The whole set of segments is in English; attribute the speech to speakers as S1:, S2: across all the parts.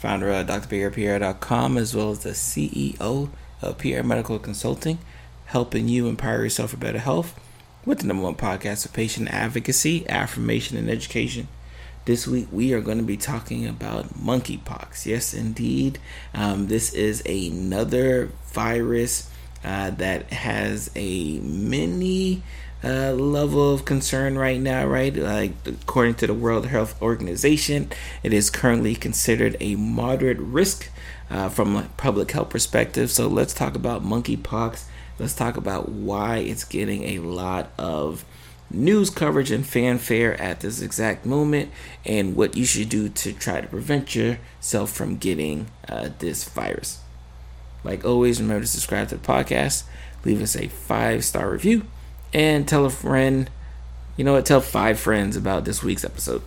S1: founder of drberrypierre.com, as well as the CEO of Pierre Medical Consulting, helping you empower yourself for better health with the number one podcast of patient advocacy, affirmation, and education. This week we are going to be talking about monkeypox. Yes, indeed. Um, this is another virus uh, that has a mini uh, level of concern right now, right? Like according to the World Health Organization, it is currently considered a moderate risk uh, from a public health perspective. So let's talk about monkeypox. Let's talk about why it's getting a lot of news coverage and fanfare at this exact moment, and what you should do to try to prevent yourself from getting uh, this virus. Like always, remember to subscribe to the podcast, leave us a five star review and tell a friend. You know what? Tell five friends about this week's episode.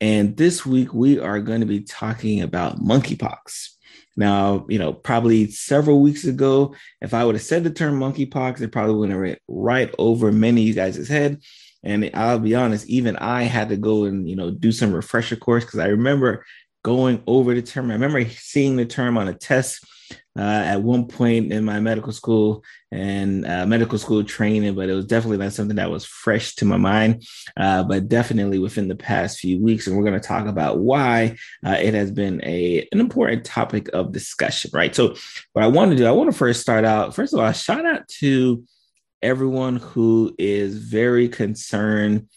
S1: And this week we are going to be talking about monkeypox. Now, you know, probably several weeks ago, if I would have said the term monkeypox, it probably would have went right over many of you guys' head. And I'll be honest, even I had to go and, you know, do some refresher course because I remember going over the term. I remember seeing the term on a test uh, at one point in my medical school and uh, medical school training, but it was definitely not something that was fresh to my mind. Uh, but definitely within the past few weeks, and we're going to talk about why uh, it has been a an important topic of discussion. Right. So, what I want to do, I want to first start out. First of all, shout out to everyone who is very concerned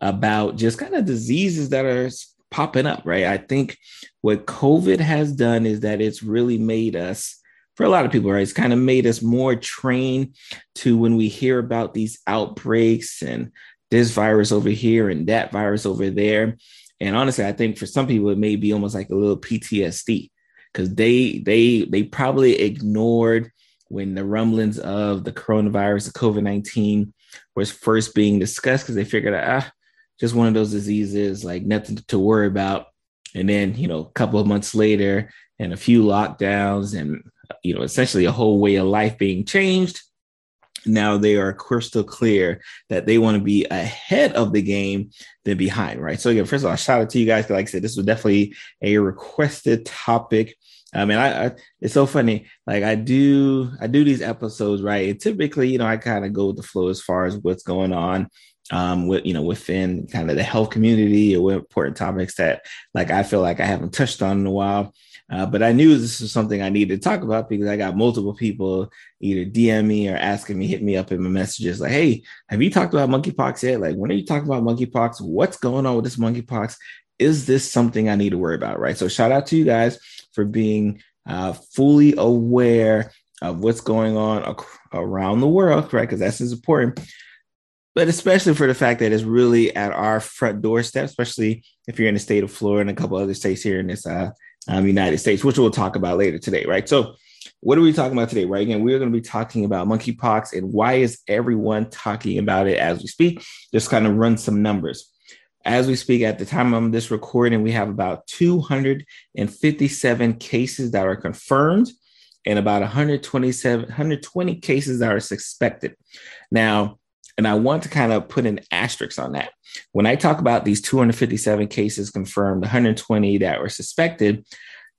S1: about just kind of diseases that are popping up, right? I think what COVID has done is that it's really made us for a lot of people, right? It's kind of made us more trained to when we hear about these outbreaks and this virus over here and that virus over there. And honestly, I think for some people it may be almost like a little PTSD because they they they probably ignored when the rumblings of the coronavirus, the COVID nineteen, was first being discussed because they figured out ah, just one of those diseases, like nothing to worry about. And then you know, a couple of months later, and a few lockdowns and you know, essentially a whole way of life being changed. Now they are crystal clear that they want to be ahead of the game than behind, right? So again, first of all, shout out to you guys. Like I said, this was definitely a requested topic. Um, I mean, I, I, it's so funny. Like I do, I do these episodes, right? And typically, you know, I kind of go with the flow as far as what's going on um with you know within kind of the health community or important topics that like I feel like I haven't touched on in a while. Uh, but I knew this was something I needed to talk about because I got multiple people either DM me or asking me, hit me up in my messages like, hey, have you talked about monkeypox yet? Like, when are you talking about monkeypox? What's going on with this monkeypox? Is this something I need to worry about? Right. So, shout out to you guys for being uh, fully aware of what's going on ac- around the world, right? Because that's important but especially for the fact that it's really at our front doorstep, especially if you're in the state of Florida and a couple other states here in this uh, um, United States, which we'll talk about later today, right? So, what are we talking about today, right? Again, we're going to be talking about monkeypox and why is everyone talking about it as we speak? Just kind of run some numbers. As we speak, at the time of this recording, we have about 257 cases that are confirmed and about 127, 120 cases that are suspected. Now, and I want to kind of put an asterisk on that. When I talk about these 257 cases confirmed, 120 that were suspected,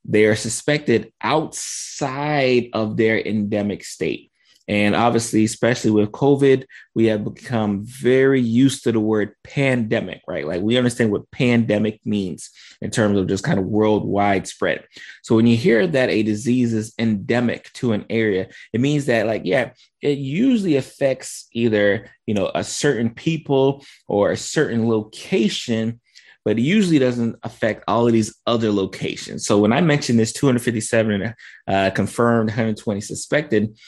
S1: they are suspected outside of their endemic state. And obviously, especially with COVID, we have become very used to the word pandemic, right? Like we understand what pandemic means in terms of just kind of worldwide spread. So when you hear that a disease is endemic to an area, it means that, like, yeah, it usually affects either, you know, a certain people or a certain location but it usually doesn't affect all of these other locations. So when I mentioned this 257 uh, confirmed, 120 suspected,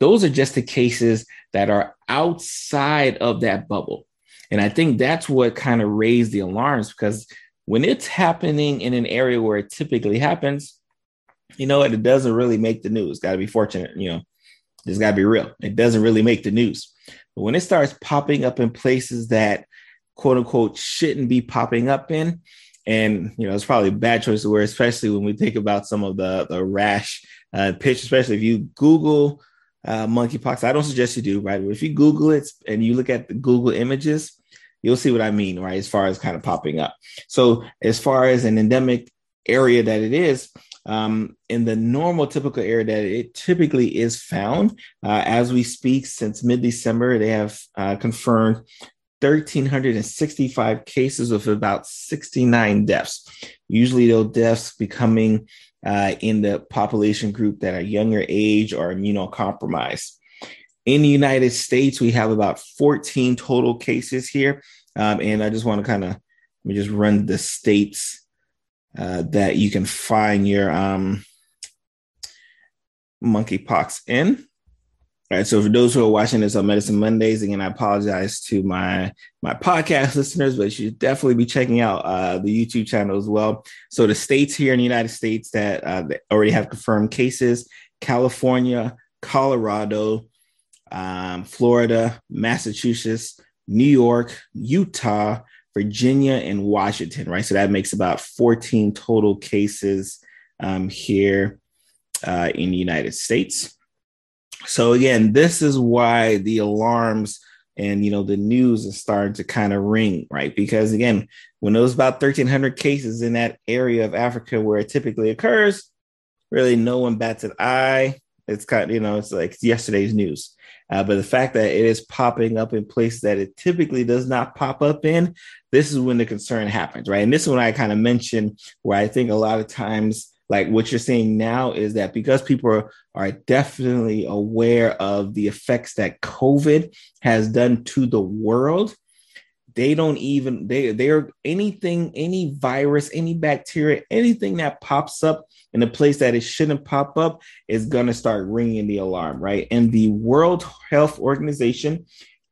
S1: those are just the cases that are outside of that bubble. And I think that's what kind of raised the alarms because when it's happening in an area where it typically happens, you know what? It doesn't really make the news. Got to be fortunate, you know. It's got to be real. It doesn't really make the news. But when it starts popping up in places that quote unquote shouldn't be popping up in, and you know, it's probably a bad choice of word, especially when we think about some of the the rash uh, pitch, especially if you Google uh, monkeypox. I don't suggest you do, right? But if you Google it and you look at the Google images, you'll see what I mean, right? As far as kind of popping up. So, as far as an endemic area that it is, um, in the normal typical area that it typically is found. Uh, as we speak, since mid December, they have uh, confirmed 1,365 cases with about 69 deaths. Usually, those deaths becoming uh, in the population group that are younger age or immunocompromised. In the United States, we have about 14 total cases here. Um, and I just want to kind of let me just run the states uh, that you can find your um, monkeypox in. Right. So for those who are watching this on Medicine Mondays, again, I apologize to my my podcast listeners, but you should definitely be checking out uh, the YouTube channel as well. So the states here in the United States that, uh, that already have confirmed cases: California, Colorado, um, Florida, Massachusetts, New York, Utah, Virginia, and Washington. Right. So that makes about 14 total cases um, here uh, in the United States. So again, this is why the alarms and you know the news is starting to kind of ring, right? Because again, when there was about 1,300 cases in that area of Africa where it typically occurs, really no one bats an eye. It's kind you know, it's like yesterday's news. Uh, but the fact that it is popping up in places that it typically does not pop up in, this is when the concern happens, right? And this is when I kind of mentioned where I think a lot of times like what you're seeing now is that because people are, are definitely aware of the effects that COVID has done to the world, they don't even they they're anything any virus any bacteria anything that pops up in a place that it shouldn't pop up is going to start ringing the alarm right? And the world health organization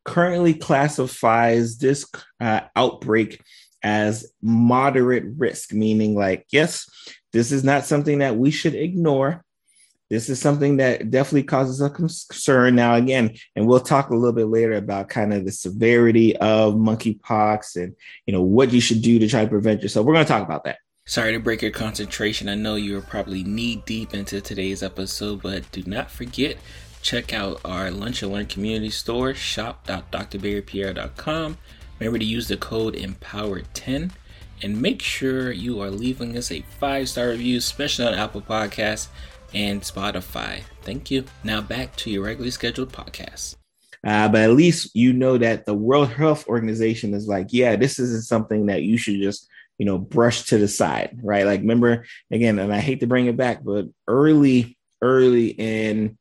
S1: currently classifies this uh, outbreak as moderate risk meaning like yes this is not something that we should ignore. This is something that definitely causes a concern. Now, again, and we'll talk a little bit later about kind of the severity of monkeypox and you know what you should do to try to prevent yourself. We're going to talk about that. Sorry to break your concentration. I know you're probably knee deep into today's episode, but do not forget check out our Lunch and Learn community store, shop.drberrypierre.com. Remember to use the code EMPOWER10 and make sure you are leaving us a five star review, especially on Apple Podcasts and Spotify. Thank you. Now back to your regularly scheduled podcast. Uh, but at least you know that the World Health Organization is like, yeah, this isn't something that you should just, you know, brush to the side, right? Like, remember again, and I hate to bring it back, but early, early in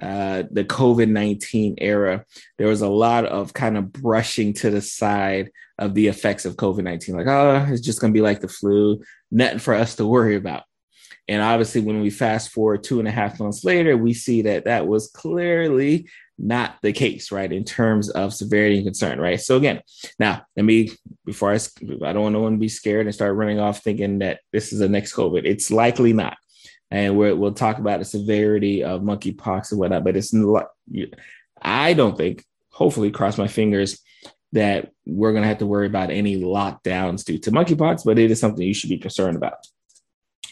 S1: uh, the COVID 19 era, there was a lot of kind of brushing to the side of the effects of COVID 19. Like, oh, it's just going to be like the flu, nothing for us to worry about. And obviously, when we fast forward two and a half months later, we see that that was clearly not the case, right? In terms of severity and concern, right? So again, now let me before I I don't want no one to be scared and start running off thinking that this is the next COVID. It's likely not and we will talk about the severity of monkeypox and whatnot. But it's not, I don't think, hopefully, cross my fingers, that we're going to have to worry about any lockdowns due to monkeypox, but it is something you should be concerned about.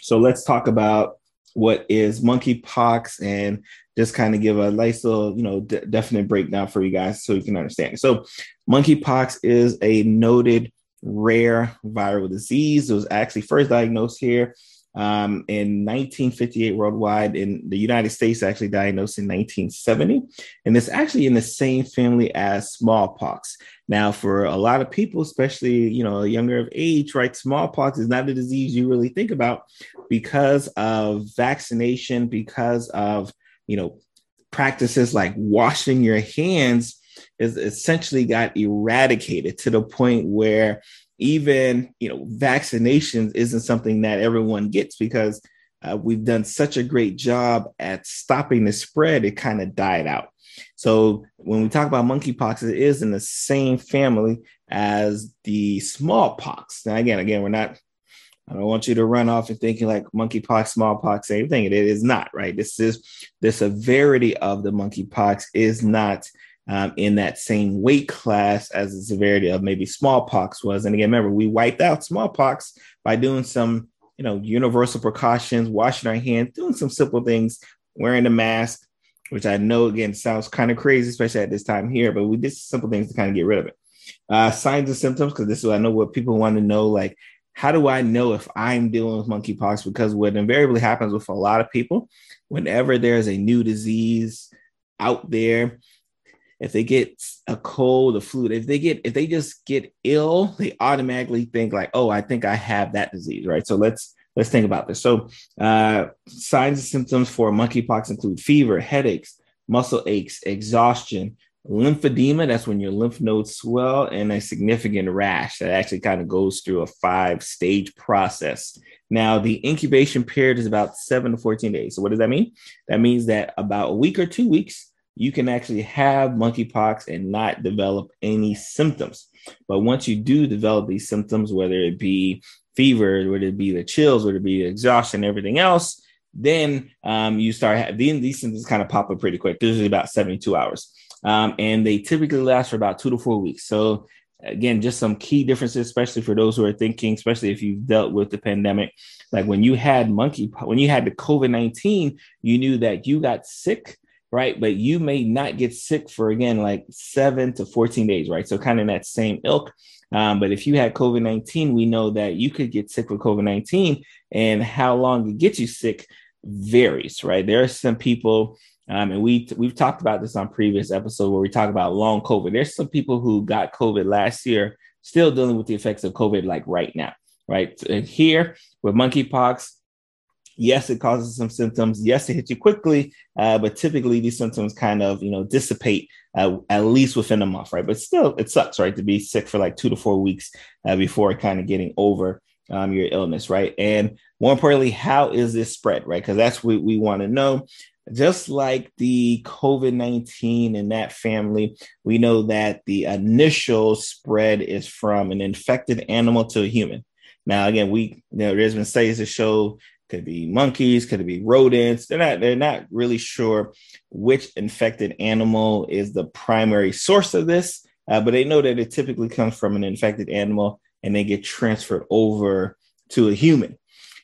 S1: So let's talk about what is monkeypox and just kind of give a nice little, you know, definite breakdown for you guys so you can understand. So, monkeypox is a noted rare viral disease. It was actually first diagnosed here um, in 1958 worldwide. In the United States, actually diagnosed in 1970. And it's actually in the same family as smallpox. Now, for a lot of people, especially you know younger of age, right, smallpox is not a disease you really think about because of vaccination, because of you know practices like washing your hands is essentially got eradicated to the point where even you know vaccinations isn't something that everyone gets because uh, we've done such a great job at stopping the spread it kind of died out so when we talk about monkeypox it is in the same family as the smallpox now again again we're not I don't want you to run off and thinking like monkeypox, smallpox, same thing. It is not, right? This is the severity of the monkeypox is not um, in that same weight class as the severity of maybe smallpox was. And again, remember, we wiped out smallpox by doing some, you know, universal precautions, washing our hands, doing some simple things, wearing a mask, which I know again sounds kind of crazy, especially at this time here, but we did simple things to kind of get rid of it. Uh, signs and symptoms, because this is what I know what people want to know. Like, how do I know if I'm dealing with monkeypox? Because what invariably happens with a lot of people, whenever there's a new disease out there, if they get a cold, a flu, if they get, if they just get ill, they automatically think like, oh, I think I have that disease, right? So let's let's think about this. So, uh, signs and symptoms for monkeypox include fever, headaches, muscle aches, exhaustion, lymphedema. That's when your lymph nodes swell, and a significant rash that actually kind of goes through a five stage process. Now, the incubation period is about seven to 14 days. So, what does that mean? That means that about a week or two weeks, you can actually have monkeypox and not develop any symptoms. But once you do develop these symptoms, whether it be fever, whether it be the chills, whether it be exhaustion, everything else, then um, you start having these symptoms kind of pop up pretty quick. This is about 72 hours. Um, and they typically last for about two to four weeks. So again, just some key differences, especially for those who are thinking, especially if you've dealt with the pandemic. Like when you had monkey, when you had the COVID 19, you knew that you got sick right? But you may not get sick for again like seven to 14 days, right? So kind of that same ilk. Um, but if you had COVID 19, we know that you could get sick with COVID 19, and how long it gets you sick varies, right? There are some people, um, and we we've talked about this on previous episode where we talk about long COVID. There's some people who got COVID last year still dealing with the effects of COVID like right now, right? And here with monkeypox, yes, it causes some symptoms. Yes, it hits you quickly, uh, but typically these symptoms kind of you know dissipate uh, at least within a month, right? But still, it sucks, right, to be sick for like two to four weeks uh, before kind of getting over um, your illness, right? And more importantly, how is this spread, right? Because that's what we want to know. Just like the COVID 19 in that family, we know that the initial spread is from an infected animal to a human. Now, again, we you know, there's been studies that show could be monkeys, could it be rodents. They're not they're not really sure which infected animal is the primary source of this, uh, but they know that it typically comes from an infected animal and they get transferred over to a human.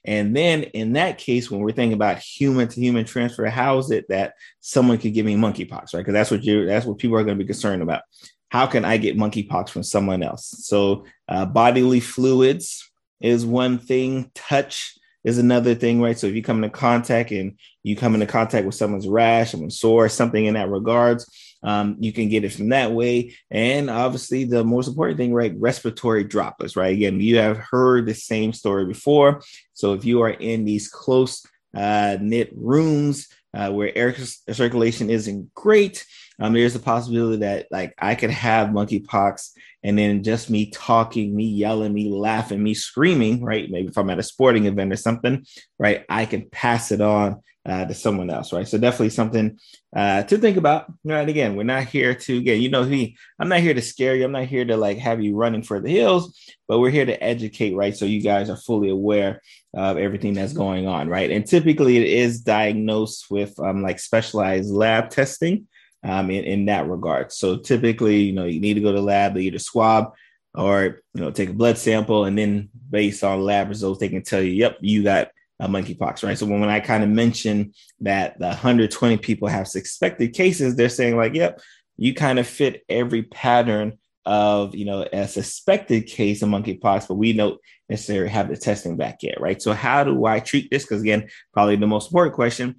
S1: And then in that case, when we're thinking about human to human transfer, how is it that someone could give me monkeypox, right? Because that's what you that's what people are going to be concerned about. How can I get monkeypox from someone else? So uh, bodily fluids is one thing, touch is another thing, right? So if you come into contact and you come into contact with someone's rash, someone's sore, something in that regards, um, you can get it from that way. And obviously, the most important thing, right? Respiratory droplets, right? Again, you have heard the same story before. So if you are in these close uh, knit rooms uh, where air circulation isn't great, um, there's a possibility that like I could have monkeypox and then just me talking, me yelling, me laughing, me screaming, right? Maybe if I'm at a sporting event or something, right? I can pass it on uh, to someone else, right? So definitely something uh, to think about. Right? Again, we're not here to get, you know, me. I'm not here to scare you. I'm not here to like have you running for the hills, but we're here to educate, right? So you guys are fully aware of everything that's going on, right? And typically it is diagnosed with um, like specialized lab testing um, in, in that regard. So typically, you know, you need to go to the lab, they either swab or, you know, take a blood sample. And then based on lab results, they can tell you, yep, you got a monkeypox, right? So when, when I kind of mentioned that the 120 people have suspected cases, they're saying like, yep, you kind of fit every pattern of, you know, a suspected case of monkeypox, but we don't necessarily have the testing back yet, right? So how do I treat this? Because again, probably the most important question,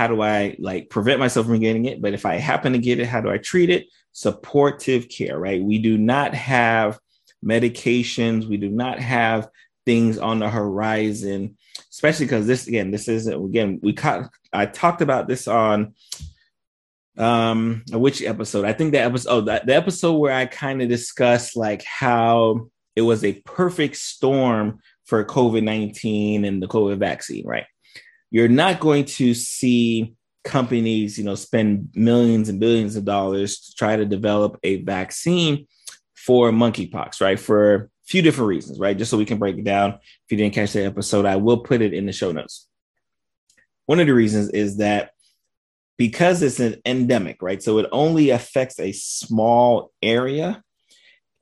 S1: how do I like prevent myself from getting it? But if I happen to get it, how do I treat it? Supportive care, right? We do not have medications, we do not have things on the horizon, especially because this again, this isn't again, we caught I talked about this on um which episode? I think the episode oh the episode where I kind of discussed like how it was a perfect storm for COVID-19 and the COVID vaccine, right? You're not going to see companies, you know, spend millions and billions of dollars to try to develop a vaccine for monkeypox, right? For a few different reasons, right? Just so we can break it down. If you didn't catch that episode, I will put it in the show notes. One of the reasons is that because it's an endemic, right? So it only affects a small area.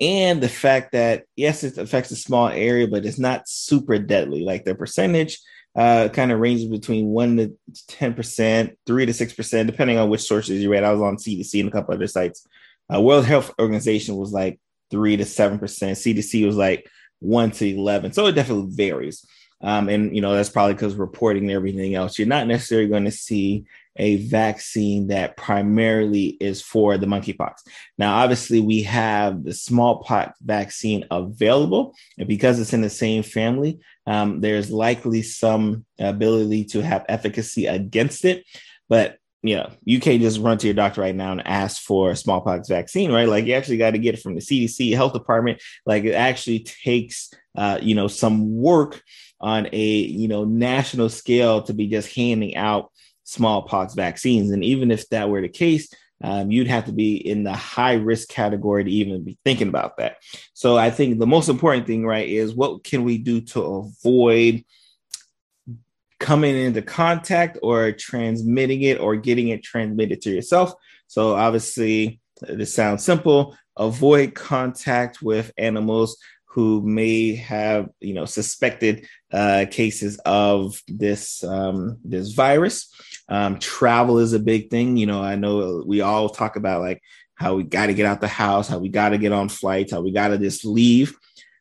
S1: And the fact that, yes, it affects a small area, but it's not super deadly. Like the percentage uh, kind of ranges between 1% to 10%, 3 to 6%, depending on which sources you read. I was on CDC and a couple other sites. Uh, World Health Organization was like three to seven percent. CDC was like one to eleven, so it definitely varies. Um, and you know that's probably because reporting and everything else. You're not necessarily going to see a vaccine that primarily is for the monkeypox. Now, obviously, we have the smallpox vaccine available, and because it's in the same family, um, there's likely some ability to have efficacy against it. But you know, you can't just run to your doctor right now and ask for a smallpox vaccine, right? Like you actually got to get it from the CDC health department. Like it actually takes, uh, you know, some work on a, you know, national scale to be just handing out smallpox vaccines. And even if that were the case, um, you'd have to be in the high risk category to even be thinking about that. So I think the most important thing, right, is what can we do to avoid coming into contact or transmitting it or getting it transmitted to yourself. So obviously, this sounds simple. Avoid contact with animals who may have, you know, suspected uh, cases of this um, this virus. Um, travel is a big thing. You know, I know we all talk about like how we got to get out the house, how we got to get on flights, how we got to just leave.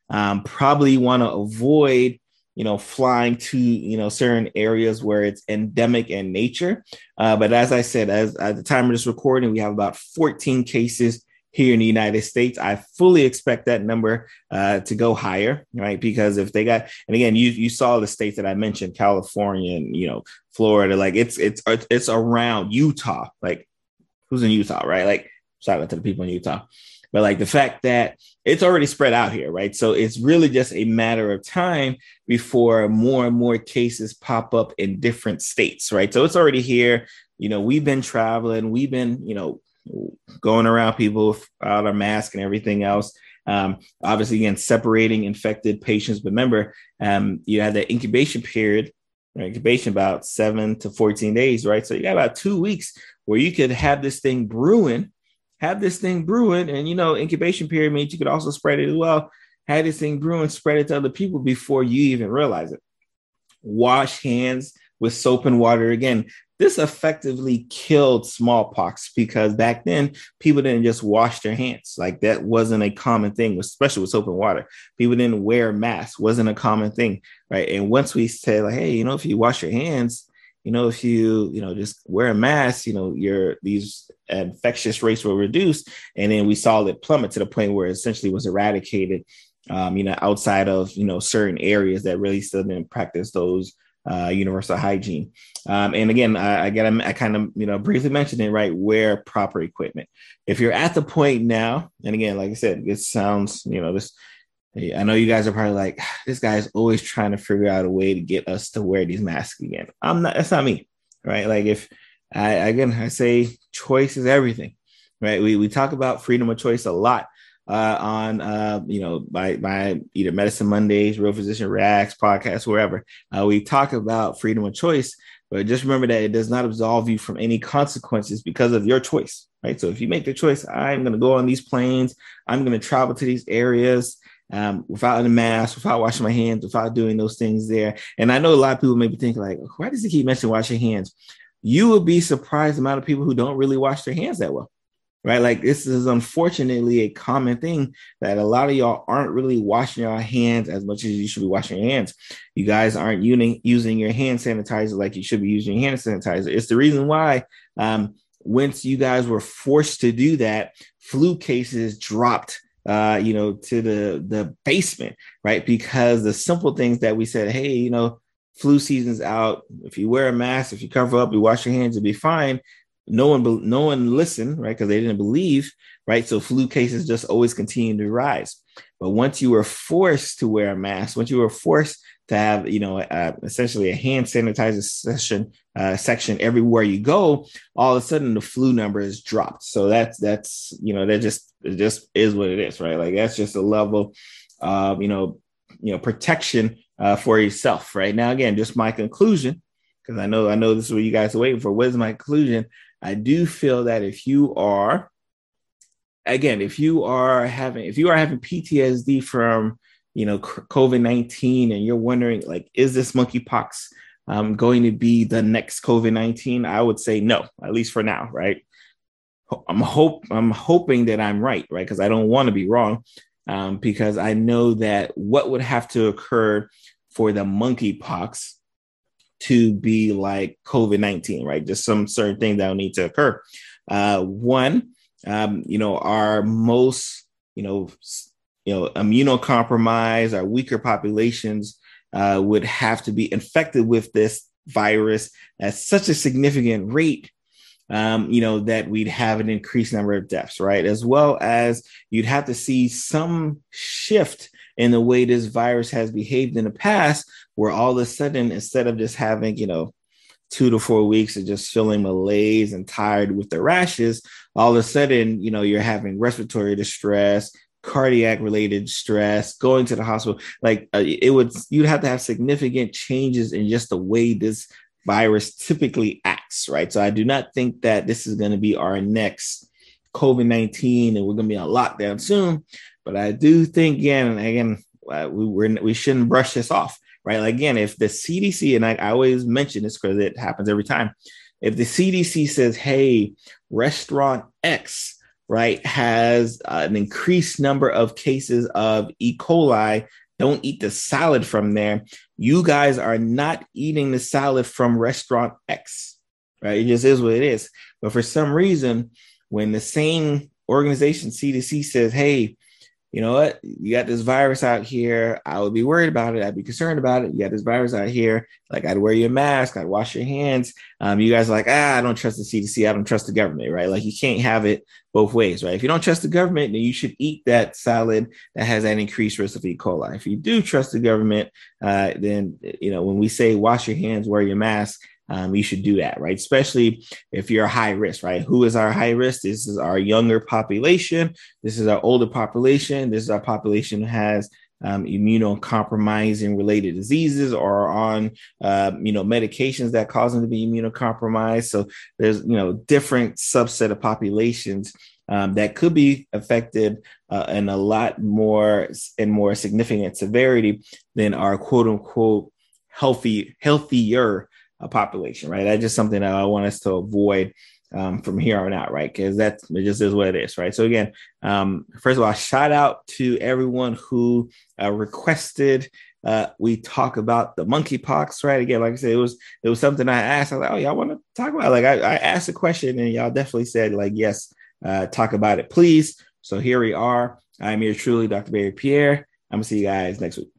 S1: Um, probably want to avoid you know, flying to, you know, certain areas where it's endemic in nature. Uh, but as I said, as at the time of this recording, we have about 14 cases here in the United States. I fully expect that number uh, to go higher, right? Because if they got, and again, you you saw the states that I mentioned, California and you know Florida, like it's it's it's around Utah. Like who's in Utah, right? Like shout out to the people in Utah. But like the fact that it's already spread out here, right? So it's really just a matter of time before more and more cases pop up in different states, right? So it's already here. You know, we've been traveling, we've been, you know, going around people without a mask and everything else. Um, obviously, again, separating infected patients. But remember, um, you had that incubation period? Incubation about seven to 14 days, right? So you got about two weeks where you could have this thing brewing have this thing brewing, and you know, incubation period means you could also spread it as well. Have this thing brewing, spread it to other people before you even realize it. Wash hands with soap and water again. This effectively killed smallpox because back then people didn't just wash their hands. Like that wasn't a common thing, especially with soap and water. People didn't wear masks, wasn't a common thing, right? And once we said, like, hey, you know, if you wash your hands, you know, if you, you know, just wear a mask, you know, your these infectious rates were reduced. And then we saw it plummet to the point where it essentially was eradicated, um, you know, outside of, you know, certain areas that really still didn't practice those uh, universal hygiene. Um, and again, I, I got I kind of you know briefly mentioned it right. Wear proper equipment. If you're at the point now, and again, like I said, it sounds you know this I know you guys are probably like, this guy's always trying to figure out a way to get us to wear these masks again. I'm not, that's not me, right? Like, if I, again, I say choice is everything, right? We, we talk about freedom of choice a lot uh, on, uh, you know, by, by either Medicine Mondays, Real Physician Reacts, podcast, wherever. Uh, we talk about freedom of choice, but just remember that it does not absolve you from any consequences because of your choice, right? So if you make the choice, I'm going to go on these planes, I'm going to travel to these areas um, without a mask, without washing my hands, without doing those things there. And I know a lot of people may be thinking, like, why does he keep mentioning washing hands? You would be surprised the amount of people who don't really wash their hands that well. Right. Like this is unfortunately a common thing that a lot of y'all aren't really washing your hands as much as you should be washing your hands. You guys aren't using using your hand sanitizer like you should be using your hand sanitizer. It's the reason why um, once you guys were forced to do that, flu cases dropped uh, you know, to the the basement, right? Because the simple things that we said, hey, you know, flu season's out. If you wear a mask, if you cover up, you wash your hands, you'll be fine. No one, no one listened, right? Because they didn't believe, right? So flu cases just always continue to rise. But once you were forced to wear a mask, once you were forced to have you know uh, essentially a hand sanitizer session uh, section everywhere you go all of a sudden the flu number is dropped so that's that's you know that just just is what it is right like that's just a level uh, you know, you know, protection uh, for yourself. Right now, again, just my conclusion, because I know I know this is what you guys are waiting for. What is my conclusion? I do feel that if you are, again, if you are having if you are having PTSD from you know COVID nineteen, and you're wondering like, is this monkeypox um, going to be the next COVID nineteen? I would say no, at least for now, right? I'm hope I'm hoping that I'm right, right? Because I don't want to be wrong, um, because I know that what would have to occur for the monkeypox to be like COVID 19, right? Just some certain things that will need to occur. Uh, one, um, you know, our most, you know, you know, immunocompromised, our weaker populations uh, would have to be infected with this virus at such a significant rate um, you know, that we'd have an increased number of deaths, right? As well as you'd have to see some shift in the way this virus has behaved in the past, where all of a sudden, instead of just having, you know, two to four weeks of just feeling malaise and tired with the rashes, all of a sudden, you know, you're having respiratory distress, cardiac related stress, going to the hospital. Like uh, it would, you'd have to have significant changes in just the way this virus typically acts, right? So I do not think that this is going to be our next COVID 19 and we're going to be on lockdown soon. But I do think, again, again, uh, we, we're, we shouldn't brush this off, right? Like, again, if the CDC, and I, I always mention this because it happens every time, if the CDC says, hey, restaurant X, right, has uh, an increased number of cases of E. coli don't eat the salad from there. You guys are not eating the salad from restaurant X, right? It just is what it is. But for some reason, when the same organization CDC says, hey, you know what? You got this virus out here. I would be worried about it. I'd be concerned about it. You got this virus out here. Like I'd wear your mask. I'd wash your hands. Um, you guys are like, ah, I don't trust the CDC. I don't trust the government, right? Like you can't have it both ways, right? If you don't trust the government, then you should eat that salad that has that increased risk of E. coli. If you do trust the government, uh, then you know when we say wash your hands, wear your mask, um, you should do that, right? Especially if you're high risk, right? Who is our high risk? This is our younger population. This is our older population. This is our population has um, immunocompromising related diseases or on uh, you know medications that cause them to be immunocompromised. So there's you know different subset of populations um, that could be affected uh, in a lot more and more significant severity than our quote unquote healthy healthier population, right? That's just something that I want us to avoid um, from here on out, right? Because that just is what it is, right? So again, um, first of all, shout out to everyone who uh, requested uh, we talk about the monkeypox, right? Again, like I said, it was it was something I asked. I was like, oh, y'all want to talk about? It? Like I, I asked a question, and y'all definitely said like, yes, uh, talk about it, please. So here we are. I'm here truly, Dr. Berry Pierre. I'm gonna see you guys next week.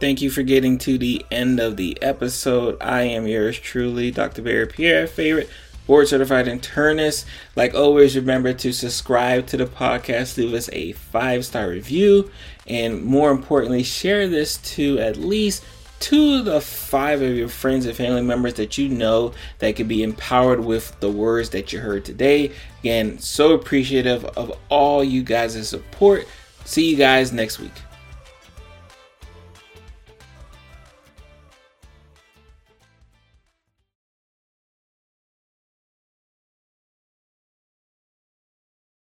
S1: Thank you for getting to the end of the episode. I am yours truly, Dr. Berry Pierre, favorite board certified internist. Like always, remember to subscribe to the podcast, leave us a five star review, and more importantly, share this to at least two of the five of your friends and family members that you know that could be empowered with the words that you heard today. Again, so appreciative of all you guys' support. See you guys next week.